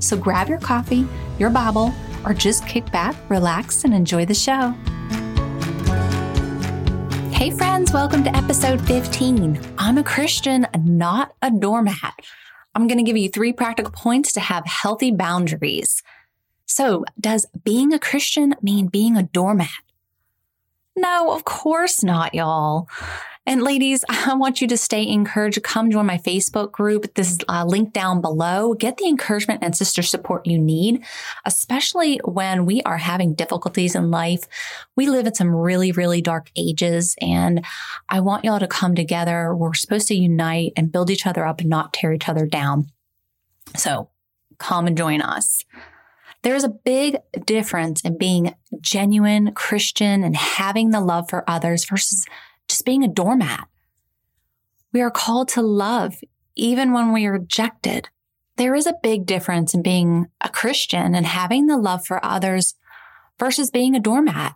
So grab your coffee, your Bible, or just kick back, relax, and enjoy the show. Hey, friends, welcome to episode 15. I'm a Christian, not a doormat. I'm going to give you three practical points to have healthy boundaries. So, does being a Christian mean being a doormat? No, of course not, y'all. And ladies, I want you to stay encouraged. Come join my Facebook group. This is uh, a link down below. Get the encouragement and sister support you need, especially when we are having difficulties in life. We live in some really, really dark ages and I want y'all to come together. We're supposed to unite and build each other up and not tear each other down. So come and join us. There's a big difference in being genuine Christian and having the love for others versus just being a doormat. We are called to love even when we are rejected. There is a big difference in being a Christian and having the love for others versus being a doormat.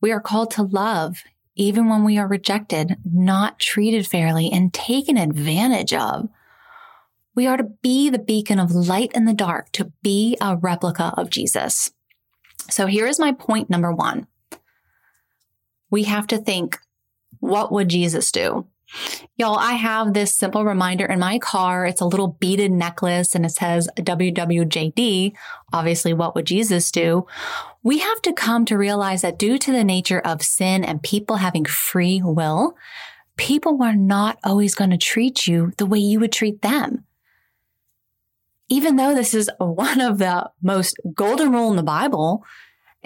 We are called to love even when we are rejected, not treated fairly, and taken advantage of. We are to be the beacon of light in the dark, to be a replica of Jesus. So here is my point number one. We have to think what would Jesus do? Y'all, I have this simple reminder in my car. It's a little beaded necklace and it says WWJD. Obviously, what would Jesus do? We have to come to realize that due to the nature of sin and people having free will, people are not always going to treat you the way you would treat them. Even though this is one of the most golden rule in the Bible,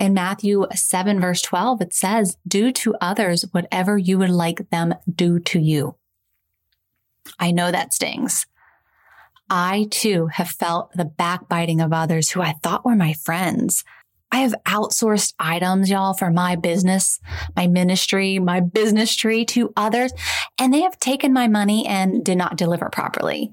in Matthew 7 verse 12, it says, do to others whatever you would like them do to you. I know that stings. I too have felt the backbiting of others who I thought were my friends. I have outsourced items, y'all, for my business, my ministry, my business tree to others, and they have taken my money and did not deliver properly.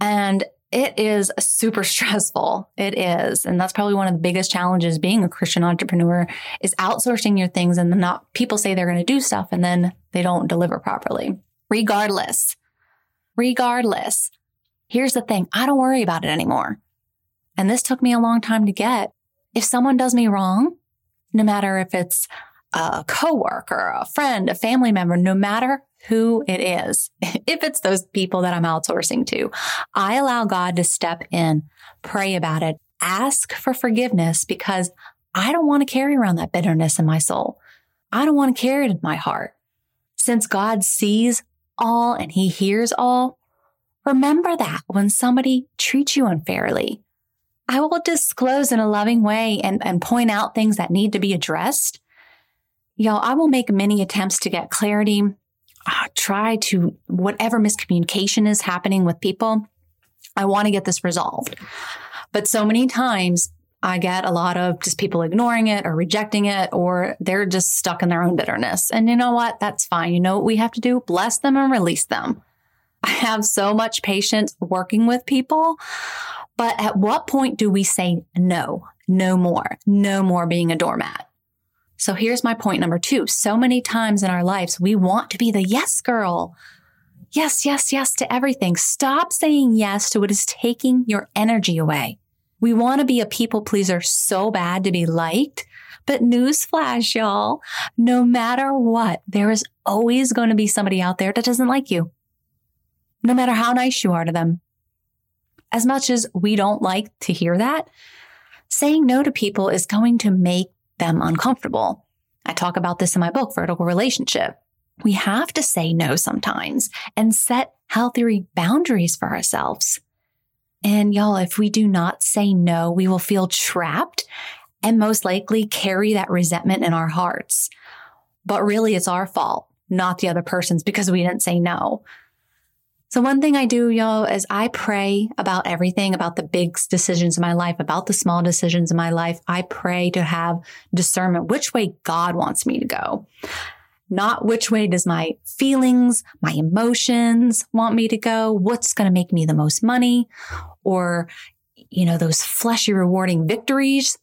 And it is super stressful. It is. And that's probably one of the biggest challenges being a Christian entrepreneur is outsourcing your things and then not people say they're going to do stuff and then they don't deliver properly. Regardless, regardless, here's the thing. I don't worry about it anymore. And this took me a long time to get. If someone does me wrong, no matter if it's a coworker, a friend, a family member, no matter who it is, if it's those people that I'm outsourcing to, I allow God to step in, pray about it, ask for forgiveness because I don't want to carry around that bitterness in my soul. I don't want to carry it in my heart. Since God sees all and he hears all, remember that when somebody treats you unfairly, I will disclose in a loving way and, and point out things that need to be addressed. Y'all, I will make many attempts to get clarity uh, try to, whatever miscommunication is happening with people, I want to get this resolved. But so many times I get a lot of just people ignoring it or rejecting it, or they're just stuck in their own bitterness. And you know what? That's fine. You know what we have to do? Bless them and release them. I have so much patience working with people. But at what point do we say no, no more, no more being a doormat? So here's my point number two. So many times in our lives, we want to be the yes girl. Yes, yes, yes to everything. Stop saying yes to what is taking your energy away. We want to be a people pleaser so bad to be liked. But newsflash, y'all, no matter what, there is always going to be somebody out there that doesn't like you. No matter how nice you are to them. As much as we don't like to hear that, saying no to people is going to make them uncomfortable. I talk about this in my book, Vertical Relationship. We have to say no sometimes and set healthy boundaries for ourselves. And y'all, if we do not say no, we will feel trapped and most likely carry that resentment in our hearts. But really, it's our fault, not the other person's because we didn't say no. So one thing I do, y'all, is I pray about everything, about the big decisions in my life, about the small decisions in my life. I pray to have discernment which way God wants me to go. Not which way does my feelings, my emotions want me to go? What's going to make me the most money? Or, you know, those fleshy rewarding victories.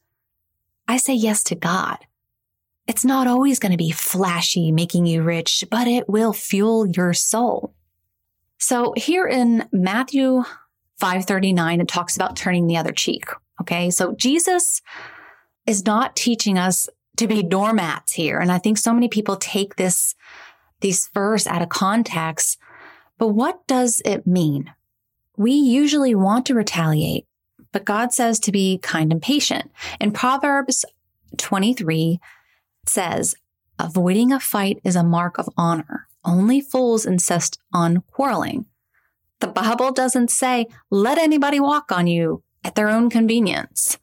I say yes to God. It's not always going to be flashy, making you rich, but it will fuel your soul. So here in Matthew 539, it talks about turning the other cheek. Okay. So Jesus is not teaching us to be doormats here. And I think so many people take this, these verse out of context. But what does it mean? We usually want to retaliate, but God says to be kind and patient. In Proverbs 23 says, avoiding a fight is a mark of honor. Only fools insist on quarreling. The Bible doesn't say, let anybody walk on you at their own convenience.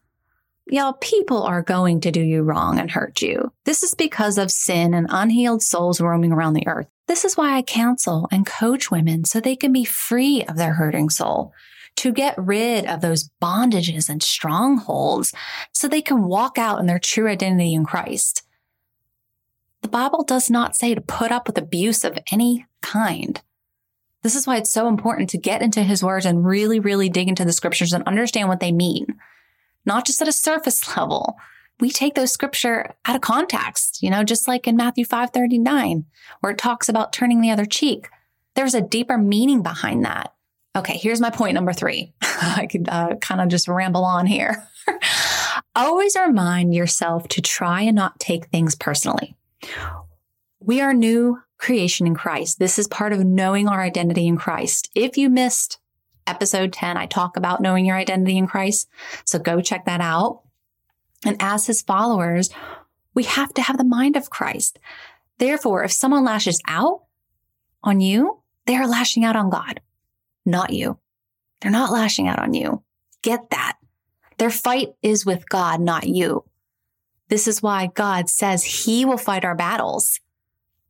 Y'all, people are going to do you wrong and hurt you. This is because of sin and unhealed souls roaming around the earth. This is why I counsel and coach women so they can be free of their hurting soul, to get rid of those bondages and strongholds so they can walk out in their true identity in Christ. The Bible does not say to put up with abuse of any kind. This is why it's so important to get into his words and really, really dig into the scriptures and understand what they mean not just at a surface level. We take those scripture out of context, you know, just like in Matthew 5:39, where it talks about turning the other cheek. There's a deeper meaning behind that. Okay, here's my point number three. I could uh, kind of just ramble on here. Always remind yourself to try and not take things personally. We are new creation in Christ. This is part of knowing our identity in Christ. If you missed episode 10, I talk about knowing your identity in Christ. So go check that out. And as his followers, we have to have the mind of Christ. Therefore, if someone lashes out on you, they are lashing out on God, not you. They're not lashing out on you. Get that. Their fight is with God, not you. This is why God says he will fight our battles.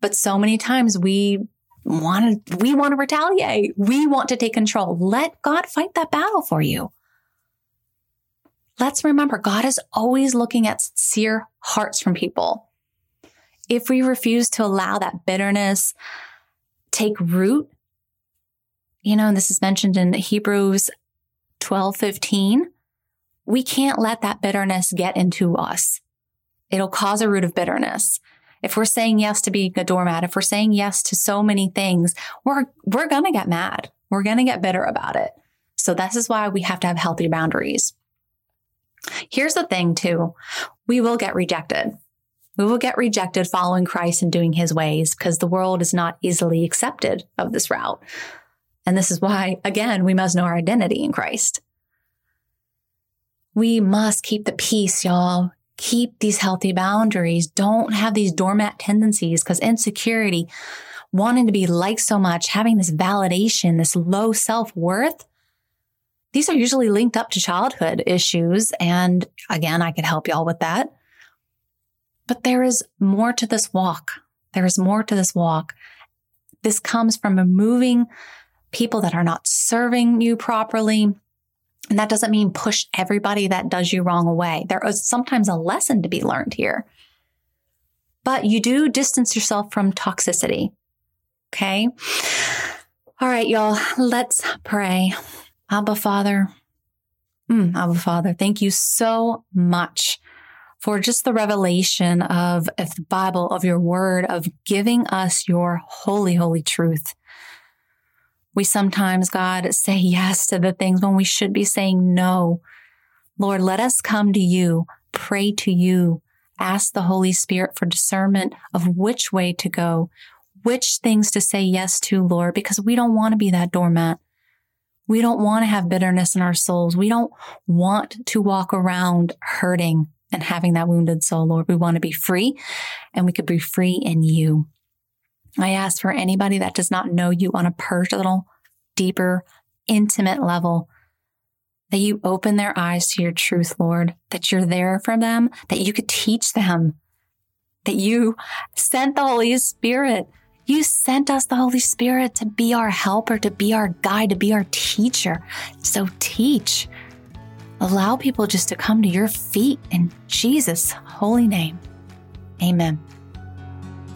But so many times we want to, we want to retaliate. We want to take control. Let God fight that battle for you. Let's remember God is always looking at sincere hearts from people. If we refuse to allow that bitterness take root, you know, and this is mentioned in Hebrews 12, 15, we can't let that bitterness get into us. It'll cause a root of bitterness if we're saying yes to being a doormat, if we're saying yes to so many things, we're, we're going to get mad. We're going to get bitter about it. So this is why we have to have healthy boundaries. Here's the thing too. We will get rejected. We will get rejected following Christ and doing his ways because the world is not easily accepted of this route. And this is why, again, we must know our identity in Christ. We must keep the peace, y'all keep these healthy boundaries. Don't have these doormat tendencies because insecurity, wanting to be liked so much, having this validation, this low self worth, these are usually linked up to childhood issues. And again, I could help y'all with that. But there is more to this walk. There is more to this walk. This comes from removing people that are not serving you properly, and that doesn't mean push everybody that does you wrong away. There is sometimes a lesson to be learned here. But you do distance yourself from toxicity. Okay. All right, y'all, let's pray. Abba Father, mm, Abba Father, thank you so much for just the revelation of, of the Bible, of your word, of giving us your holy, holy truth. We sometimes, God, say yes to the things when we should be saying no. Lord, let us come to you, pray to you, ask the Holy Spirit for discernment of which way to go, which things to say yes to, Lord, because we don't want to be that doormat. We don't want to have bitterness in our souls. We don't want to walk around hurting and having that wounded soul, Lord. We want to be free and we could be free in you. I ask for anybody that does not know you on a personal, deeper, intimate level that you open their eyes to your truth, Lord, that you're there for them, that you could teach them, that you sent the Holy Spirit. You sent us the Holy Spirit to be our helper, to be our guide, to be our teacher. So teach. Allow people just to come to your feet in Jesus' holy name. Amen.